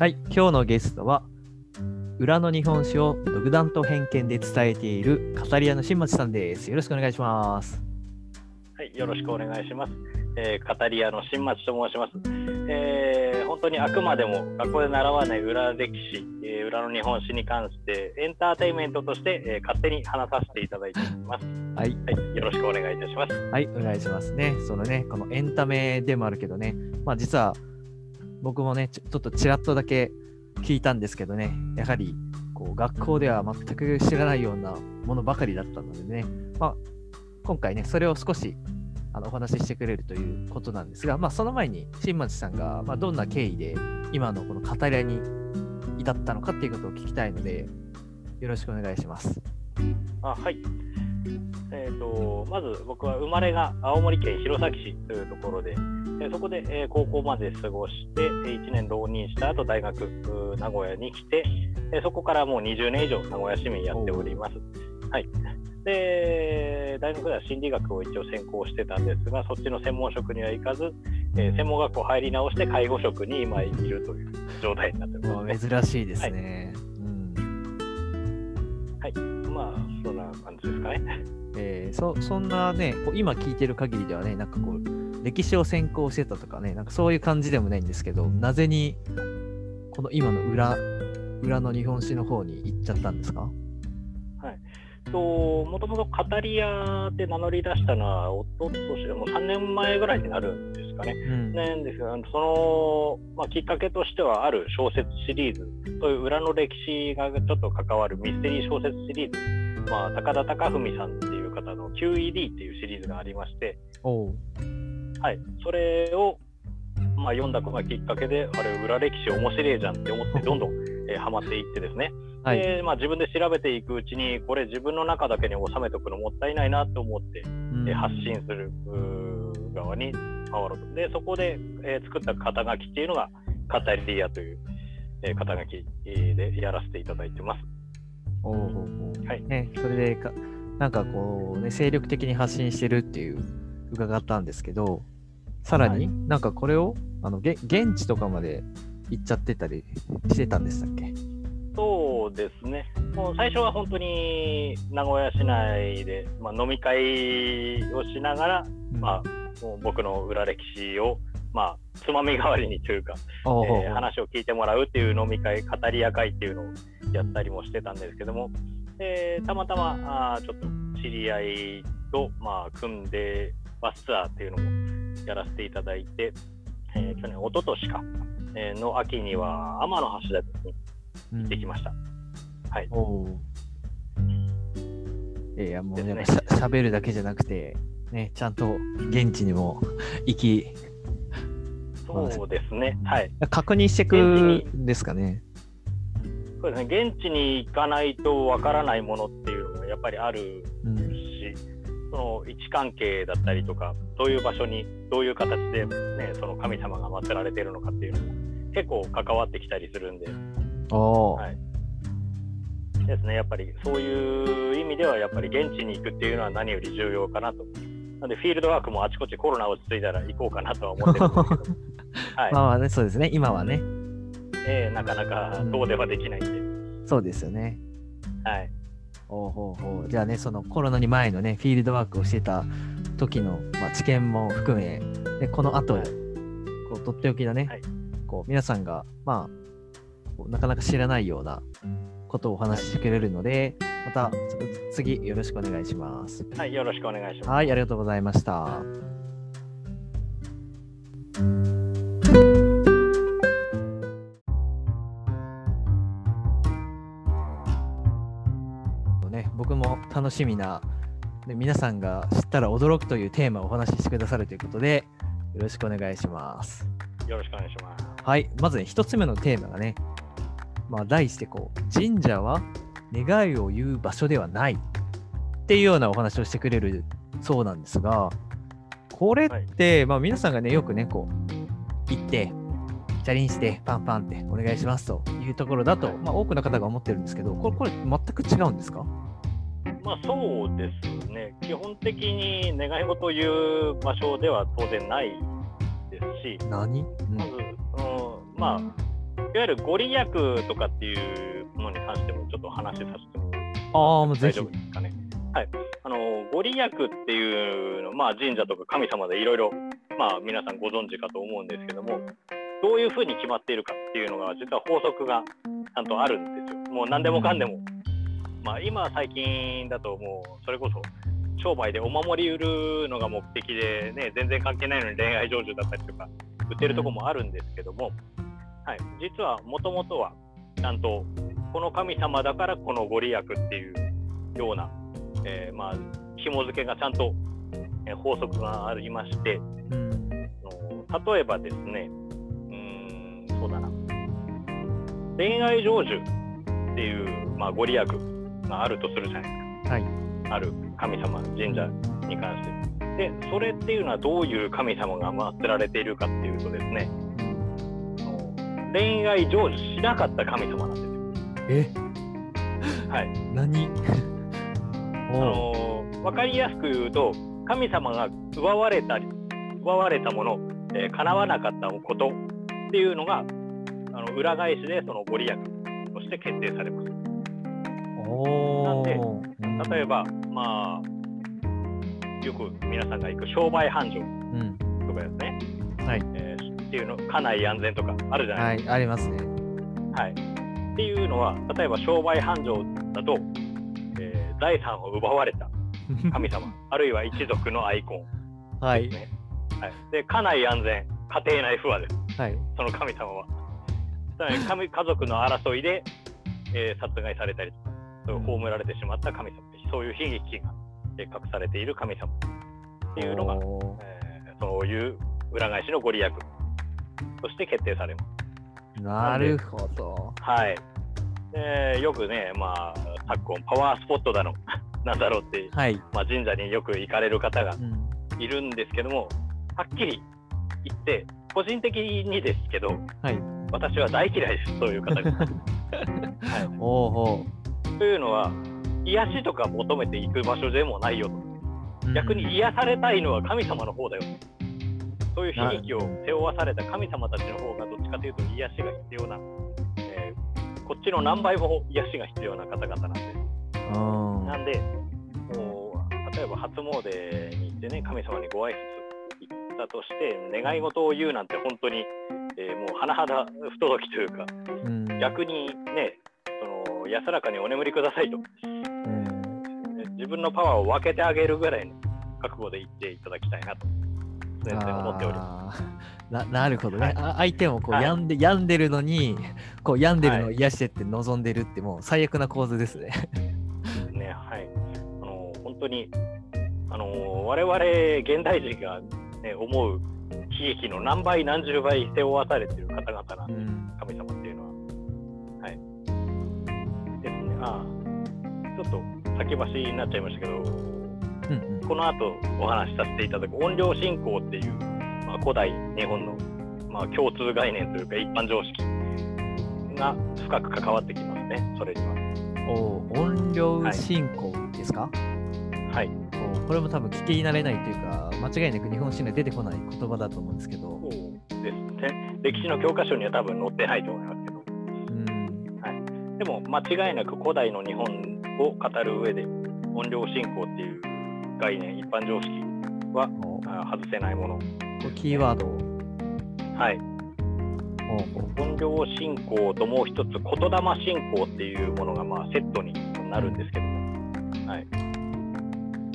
はい、今日のゲストは、裏の日本史を独断と偏見で伝えている語り屋の新町さんです。よろしくお願いします。はい、よろしくお願いします。えー語り屋の新町と申します。えー本当にあくまでも学校で習わない裏歴史、えー裏の日本史に関してエンターテインメントとして、えー勝手に話させていただいています。はい、はい、よろしくお願いいたします。はい、お願いしますね。そのね、このエンタメでもあるけどね、まあ実は僕もね、ちょっとちらっとだけ聞いたんですけどね、やはりこう学校では全く知らないようなものばかりだったのでね、まあ今回ね、それを少しあのお話ししてくれるということなんですが、まあその前に新町さんが、まあ、どんな経緯で今のこの語り屋に至ったのかっていうことを聞きたいので、よろしくお願いします。あはい。えー、とまず僕は生まれが青森県弘前市というところで、えーそこで、えー高校まで過ごして、えー1年浪人した後大学名古屋に来て、えーそこからもう20年以上名古屋市民やっております。はい、で大学では心理学を一応専攻してたんですがそっちの専門職には行かず、えー専門学校入り直して介護職に今いるという状態になってます、ね。珍しいですね。うんはい、まあそんな感じですかね。えーそそんなね、今聞いてる限りではね、なんかこう、歴史を専攻してたとかね、なんかそういう感じでもないんですけど、なぜに、この今の裏、裏の日本史の方に行っちゃったんですか？ともともと語り屋って名乗り出したのは、おととしでも3年前ぐらいになるんですかね。うん。なんですが、その、まあ、きっかけとしては、ある小説シリーズ、そういう裏の歴史がちょっと関わるミステリー小説シリーズ、まあ、高田貴文さんの QED っていうシリーズがありまして、はい、それを、まあ、読んだことがきっかけで、あれ、裏歴史面白いじゃんって思って、どんどん、えーハマっていってですね、はい。でまあ、自分で調べていくうちに、これ自分の中だけに収めておくのもったいないなと思って、うんえー発信する側に回ろうと。で、そこで、えー作った肩書きっていうのが、語り屋という、えー肩書きえーでやらせていただいてます。おはいね、それでか、なんかこう、ね、精力的に発信してるっていう伺ったんですけど、さらに、はい。なんかこれを、あの、げ現地とかまで行っちゃってたりしてたんでしたっけ？そうですね。もう最初は本当に名古屋市内で、まあ、飲み会をしながら、まあ、もう僕の裏歴史を、まあ、つまみ代わりにというか、えー話を聞いてもらうっていう飲み会、語り屋会っていうのをやったりもしてたんですけども、えーたまたまあーちょっと知り合いと、まあ、組んでバスツアーっていうのもやらせていただいて、えー去年、一昨年か、えーの秋には天橋立にうん行ってきました。はい。おういや、もうねしゃべるだけじゃなくて、ね、ちゃんと現地にも行き、そうですね。はい。確認してくんですかね。そうですね。現地に行かないとわからないものっていうのがやっぱりあるうん。し、その位置関係だったりとか、どういう場所に、どういう形で、ね、その神様が祀られているのかっていうのも結構関わってきたりするんで、はい。ですね、やっぱりそういう意味では、やっぱり現地に行くっていうのは何より重要かなと。なので、フィールドワークもあちこちコロナ落ち着いたら行こうかなとは思ってるんですけど、はい。まあまあね、そうですね、今はね、えーなかなか遠出はできないんで、そうですよね。はい、おうほうほうじゃあね、そのコロナに前のね、フィールドワークをしてた時の、まあ、知見も含め、でこの後、はいこうとっておきのね、はいこう皆さんが、まあなかなか知らないようなことをお話ししてくれるので、また次よろしくお願いします。はい、よろしくお願いします。はい、ありがとうございました。僕も楽しみな、で皆さんが知ったら驚くというテーマをお話ししてくださるということで、よろしくお願いします。よろしくお願いします。はい、まずね、一つ目のテーマがね、まあ、題してこう、神社は願いを言う場所ではないっていうようなお話をしてくれるそうなんですが、これって、まあ皆さんがね、よくね、こう、行って、チャリンして、パンパンってお願いしますというところだと、はいまあ多くの方が思ってるんですけど、これ、これ全く違うんですか？まあそうですね、基本的に願い事を言う場所では当然ないですし、何、うんまず、うん、まあ、わゆるご利益とかっていうものに関してもちょっと話させてもああ、もうぜひ大丈夫。ですかね。はい、あのご利益っていうの、まあ、神社とか神様でいろいろ、まあ、皆さんご存知かと思うんですけども、どういうふうに決まっているかっていうのが、実は法則がちゃんとあるんですよ。もう何でもかんでも。まあ、今、最近だと、もうそれこそ商売でお守り売るのが目的で、ね、全然関係ないのに恋愛成就だったりとか、売ってるとこもあるんですけども、はい、実はもともとは、ちゃんとこの神様だからこのご利益っていうような、えーまあ、紐付けがちゃんと、えー法則がありまして、うん。例えばですね、うーん、そうだな、恋愛成就っていう、まあ、ご利益があるとするじゃないですか。はい。ある神様、神社に関して。で、それっていうのはどういう神様が祀られているかっていうとですね、恋愛成就しなかった神様なんですよ。え、はい。何？あの分かりやすく言うと、神様が奪われたり、奪われたもの、えー叶わなかったことっていうのが、あの裏返しでそのご利益として決定されます。おなんー例えば、まあ、よく皆さんが行く商売繁盛うん。とかですね、はい。えーっていうの、家内安全とかあるじゃないですはい、ありますね。か。はいっていうのは、例えば商売繁盛だと、えー財産を奪われた 神様、あるいは一族のアイコン。はい。ねはい、で家内安全、家庭内不和です、はい。その神様は。家族の争いで、えー殺害されたりとか、葬られてしまった神様、そういう悲劇がえー隠されている神様っていうのが、えーそういう裏返しのご利益として決定されます。なるほど。はい、でよくね、まあ、昨今、パワースポットだの、なんだろうって、はい。まあ、神社によく行かれる方がうん。いるんですけども、はっきり言って、個人的にですけど、はい。私は大嫌いです、そういう方が。はい、おうほというのは、癒しとか求めていく場所でもないよと。う。逆に癒されたいのは神様の方だよ。そういう悲劇を背負わされた神様たちの方がどっちかというと癒しが必要な、えーこっちの何倍も癒しが必要な方々なんで。うん。なんで、もう例えば初詣に行ってね、神様にご挨拶行ったとして、願い事を言うなんて本当に、えーもう甚だ不届きというか、うん。逆にね、その安らかにお眠りくださいと、うん。自分のパワーを分けてあげるぐらいの覚悟で言っていただきたいなと、全然思っておりまあーななるほどね、はいあ相手もこうはい病んで、病んでるのにこう病んでるのをはい癒してって望んでるってもう最悪な構図ですね。すね。はい。あの本当に、あの我々現代人が、ね、思う悲劇の何倍何十倍背負わされている方々なんで、うん神様ああ、ちょっと先走りになっちゃいましたけど、うんこの後お話しさせていただく音量信仰っていう、まあ、古代日本の、まあ、共通概念というか一般常識が深く関わってきますね、それには。うん、お音量進行ですか、はい。おこれも多分聞き慣れないというか間違いなく日本史には出てこない言葉だと思うんですけど、そうですね。歴史の教科書には多分載ってないと思いますでも間違いなく古代の日本を語る上で音量信仰っていう概念、一般常識は外せないもの。キーワードを。はい。音量信仰ともう一つ言霊信仰っていうものがまあセットになるんですけども、はい、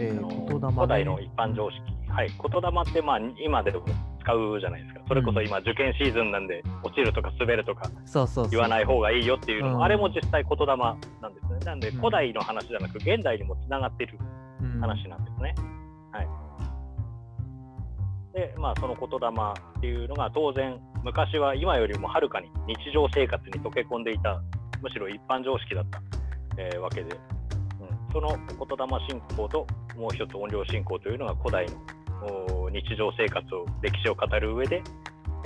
えー、言霊、ね、古代の一般常識、はい、言霊ってまあ今でも使うじゃないですか、それこそ今、受験シーズンなんで、落ちるとか滑るとか言わない方がいいよっていうのも、うん。あれも実際言霊なんですね。なんで、うん。古代の話じゃなく、現代にもつながっているうん話なんですね。はい。で、まあ、その言霊っていうのが当然、昔は今よりもはるかに日常生活に溶け込んでいた、むしろ一般常識だった、えーわけで、うん、その言霊信仰ともう一つ音量信仰というのが古代のお日常生活を、歴史を語る上で、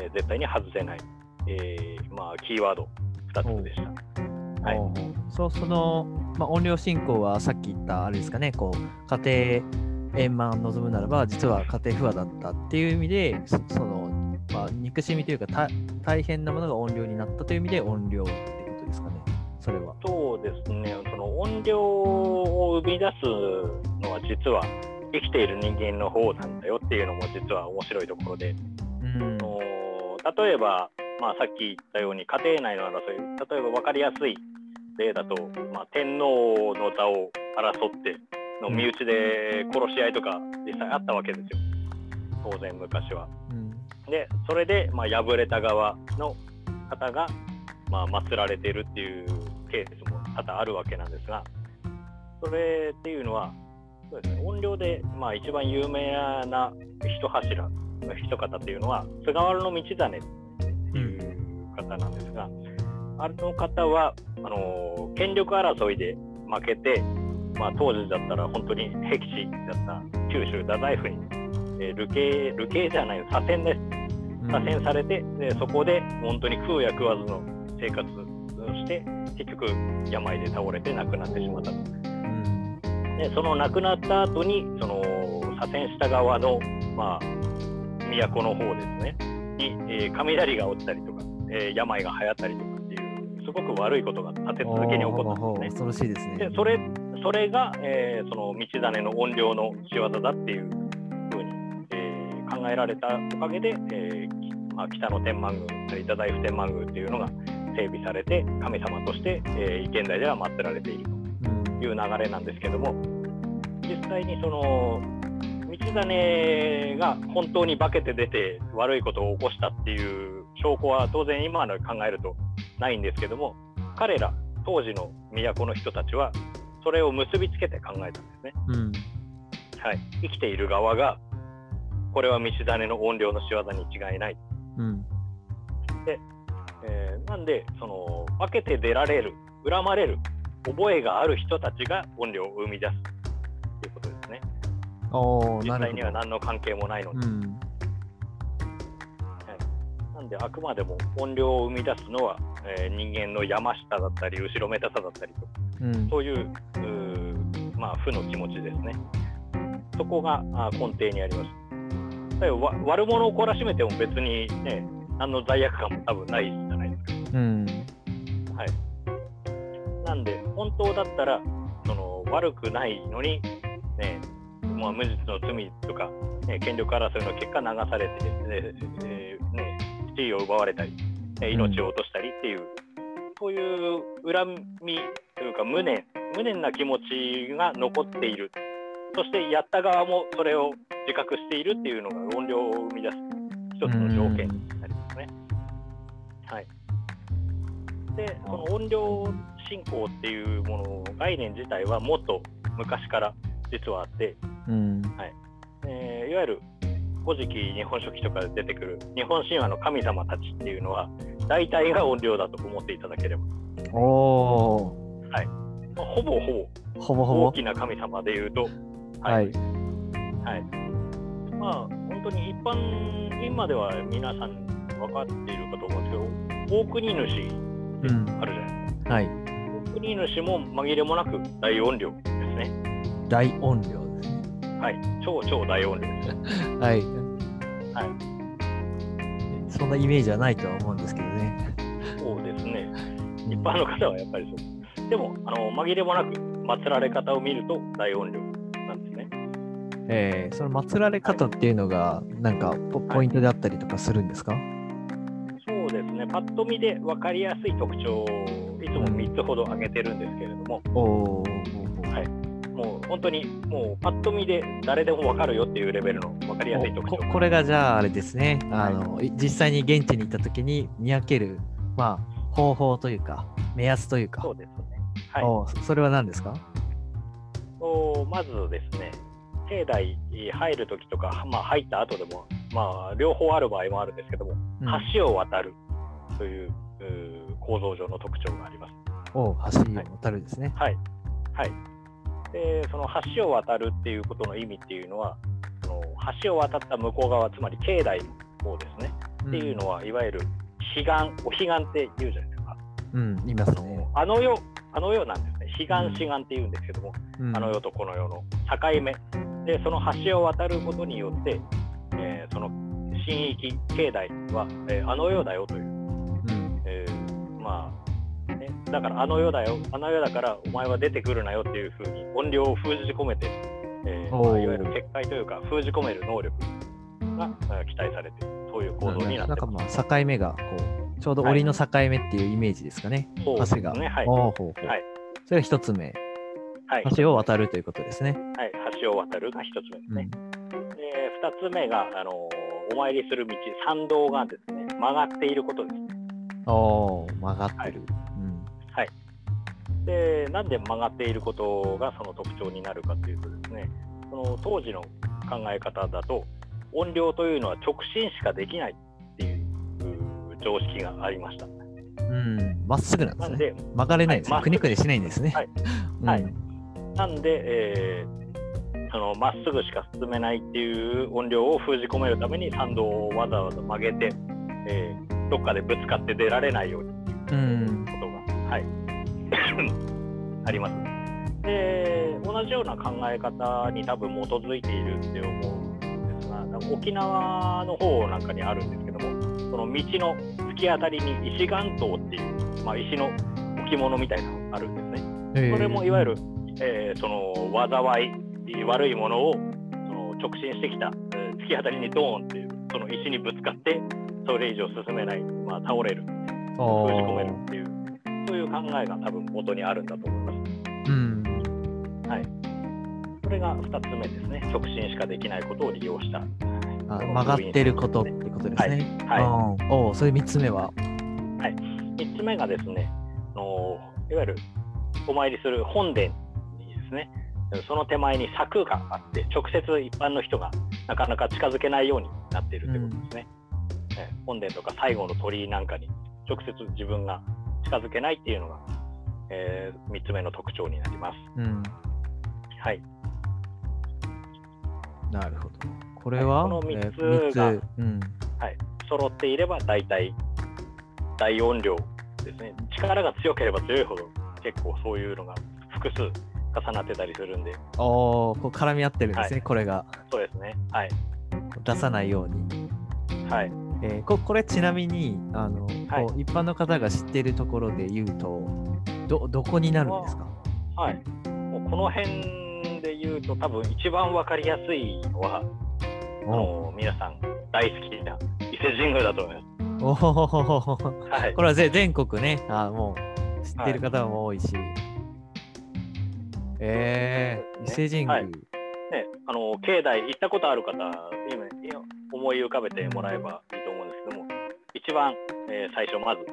えー絶対に外せない、えーまあ、キーワード2つでした。はい。そうその、まあ、音量進行はさっき言ったあれですかね。こう家庭円満望むならば実は家庭不和だったっていう意味でそそのまあ、憎しみというかた大変なものが音量になったという意味で音量ってことですかね、それは。そうですね、その音量を生み出すのは実は生きている人間の方なんだよっていうのも実は面白いところで、うん。あの例えば、まあ、さっき言ったように家庭内の争い例えば分かりやすい例だと、まあ、天皇の座を争っての身内で殺し合いとか実際あったわけですよ。当然昔は。うん。でそれで、まあ、敗れた側の方が、まあ、祀られているっていうケースも多々あるわけなんですがそれっていうのはそうです、ね、音量で、まあ、一番有名な一柱の一方っていうのは菅原道真っていう方なんですが、あの方はあの権力争いで負けて、まあ、当時だったら本当に僻地だった九州太宰府に、えー、流刑流刑じゃない左遷です。左遷されて、でそこで本当に食うや食わずの生活をして結局病で倒れて亡くなってしまったと。うんでその亡くなった後にその左遷した側の、まあ、都の方ですねに、えー雷が落ちたりとか、えー病が流行ったりとかっていうすごく悪いことが立て続けに起こったんですね。恐ろしいですね。でそれそれが、えーその道真の音量の仕業だっていうふうに、えー考えられたおかげで、えーきまあ、北の天満宮太宰府天満宮っていうのが整備されて神様として、えー現代では祀られているうんという流れなんですけども実際にその道真が本当に化けて出て悪いことを起こしたっていう証拠は当然今の考えるとないんですけども彼ら当時の都の人たちはそれを結びつけて考えたんですね。うんはい、生きている側がこれは道真の怨霊の仕業に違いない。うんえーなんでその分けて出られる恨まれる覚えがある人たちが怨霊を生み出すということですね。おー実際には。何の関係もないので。うんなんであくまでも怨霊を生み出すのは、えー人間の山下だったり後ろめたさだったりとうんそういうまあ、負の気持ちですね。そこがあ根底にあります。悪者を懲らしめても別にね、何の罪悪感も多分ないじゃないですうんか。はい。なんで、本当だったら、その悪くないのに、ね、まあ、無実の罪とか、ね、権力争いの結果流されて、ねえーね、地位を奪われたり、ね命を落としたりっていう、そういう恨みというか無念、無念な気持ちが残っている。そしてやった側もそれを自覚しているっていうのが音量を生み出す一つの条件になりますね。はい。で、その音量信仰っていうもの、概念自体はもっと昔から実はあって、うん。えーいわゆる古事記、日本書紀とかで出てくる日本神話の神様たちっていうのは、大体が音量だと思っていただければ、おおまあほぼほぼほぼほぼ。大きな神様でいうと、はい。はい。まあ、本当に一般人までは皆さん分かっているかと思うんですけど、大国主うんあるじゃないですか。はい大国主も紛れもなく大音量ですね。大音量ですねはい。超超大音量です。はいはい。そんなイメージはないとは思うんですけどねそうですね。うん一般の方はやっぱりそう。でも、あの紛れもなく祀られ方を見ると大音量なんですね。えーその祀られ方っていうのがなんかポポイントであったりとかするんですか、そうですね。パッと見で分かりやすい特徴をいつも3つほど挙げてるんですけれども、おおはいもう本当にもうパッと見で誰でも分かるよっていうレベルの分かりやすい特徴こ。これがじゃああれですねあの、い実際に現地に行った時に見分けるまあ方法というか目安というかそうですね。はい。おそそれは何ですか？とまずですね、境内入るときとか、まあ、入った後でも、まあ、両方ある場合もあるんですけども、うん橋を渡るといううー構造上の特徴があります。お橋を渡るですね、はい。はい。で、その橋を渡るっていうことの意味っていうのは、その橋を渡った向こう側、つまり境内の方ですね。っていうのは、いわゆる彼岸、お彼岸って言うじゃないですか。うん、うん、いますね、あの世、あの世なんですね。彼岸、彼岸って言うんですけども、うん、あの世とこの世の境目でその橋を渡ることによって、えーその新域境内は、えーあの世だよという、うん。えーまあ、ね、だからあの世だよ、あの世だからお前は出てくるなよっていうふうに音量を封じ込めて、えーまあ、いわゆる結界というか封じ込める能力がえー期待されている、そういう構造になってまなんかまあ境目がこうちょうど檻の境目っていうイメージですかね。す。そうです橋が。ね、はい。おーほうほうはいそれが一つ目。はい、橋を渡るということですね。はい、橋を渡るが一つ目ですね。うん。で二つ目が、あのお参りする道、参道がですね、曲がっていることです。おー曲がってる。で、なんで曲がっていることがその特徴になるかというとですね、その当時の考え方だと、音量というのは直進しかできないっていう常識がありました。うん。うん。まっすぐなんですね。曲がれないんですね。はいくねくねしないんですね。はいうんはいなんで、えーそのまっすぐしか進めないっていう音量を封じ込めるために参道をわざわざ曲げて、えーどっかでぶつかって出られないようにうん。ことが、はい、あります。で、同じような考え方に多分基づいているって思うんですが、沖縄の方なんかにあるんですけども、その道の突き当たりに石岩島っていう、まあ、石の置物みたいなのがあるんですね。これもいわゆる、えーその災い、悪いものをその直進してきた、えー突き当たりにドーンっていう、その石にぶつかって、それ以上進めない、まあ、倒れる、お封じ込めるーっていう、そういう考えが多分元にあるんだと思います。うん。これが2つ目ですね、直進しかできないことを利用した。あ曲がってることってことですね。はうんおーそれ三つ目は？3つ目がですね、あのいわゆるお参りする本殿にですね、その手前に柵があって、直接一般の人がなかなか近づけないようになっているということですね。えー本殿とか最後の鳥居なんかに直接自分が近づけないっていうのが、え3つ目の特徴になります。うん。はい、なるほど。これは、はいこの三つえーうん。揃っていれば大体大音量ですね。力が強ければ強いほど結構そういうのが複数重なってたりするんで、おーこう絡み合ってるんですね、はいこれが。そうですね。はい。出さないように。はい。えーここれちなみにあの、はいこう一般の方が知っているところで言うとどどこになるんですか？はい。もうこの辺で言うと多分一番わかりやすいのは、あおの皆さん大好きな伊勢神宮だと思いまおほほほほほす。はいこ。れはぜ全国ねあもう知ってる方も多いし、えー、伊勢神宮、はいね、あの境内行ったことある方、今今思い浮かべてもらえばいいと思うんですけども、一番、えー最初まず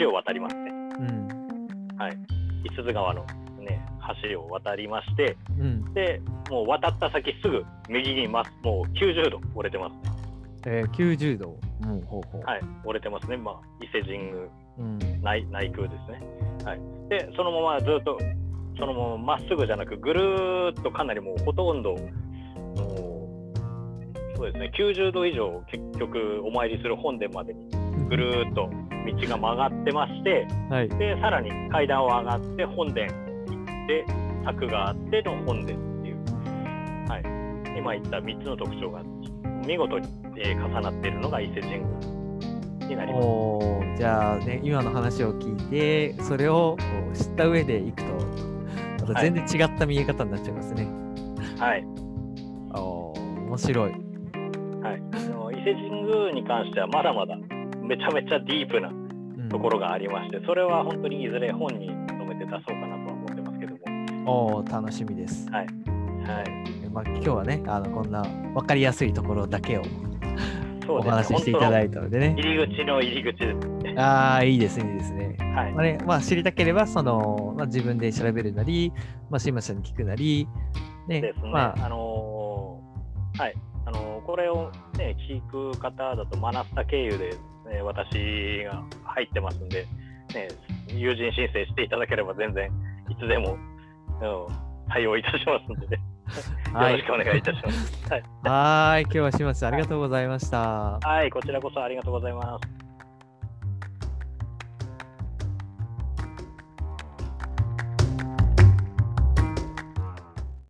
橋を渡りますね。うんはい。五つ川のね橋を渡りまして、うんでもう渡った先すぐ右にます。もう90度折れてますね。えー、90度、うん、ほうほう、はい、折れてますね。まあ伊勢神宮うん、内内宮ですね。はい、で、そのままずっと、そのまままっすぐじゃなく、ぐるーっとかなりもうほとんど、もうそうですね、90度以上、結局、お参りする本殿までにぐるーっと道が曲がってまして、はい。で、さらに階段を上がって、本殿行って、柵があっての本殿っていう、はい、今言った3つの特徴が見事に、えー重なっているのが伊勢神宮になります。じゃあね今の話を聞いてそれを知った上でいくた全然違った見え方になっちゃいますね、はい。おー面白い、はい、あの伊勢神宮に関してはまだまだめちゃめちゃディープなうん。ところがありまして、それは本当にいずれ本に留めて出そうかなとは思ってますけども、おー楽しみです、はい、まあ、今日はねあのこんな分かりやすいところだけをお話ししていただ本いたのでね。入り口の入り口ですね。ああいいですねいいですね。はい。まあねまあ、知りたければその、まあ、自分で調べるなり、まあ、シーマさんに聞くなり、ねですね。まあ、あのーはい、あのーこれをね聞く方だとマナスタ経由で、ね、私が入ってますんで、ね、友人申請していただければ全然いつでも、うん、対応いたしますので、ね、はいよろしくお願いいたします。はいはーい今日はシーマさんありがとうございました。はい、こちらこそありがとうございます。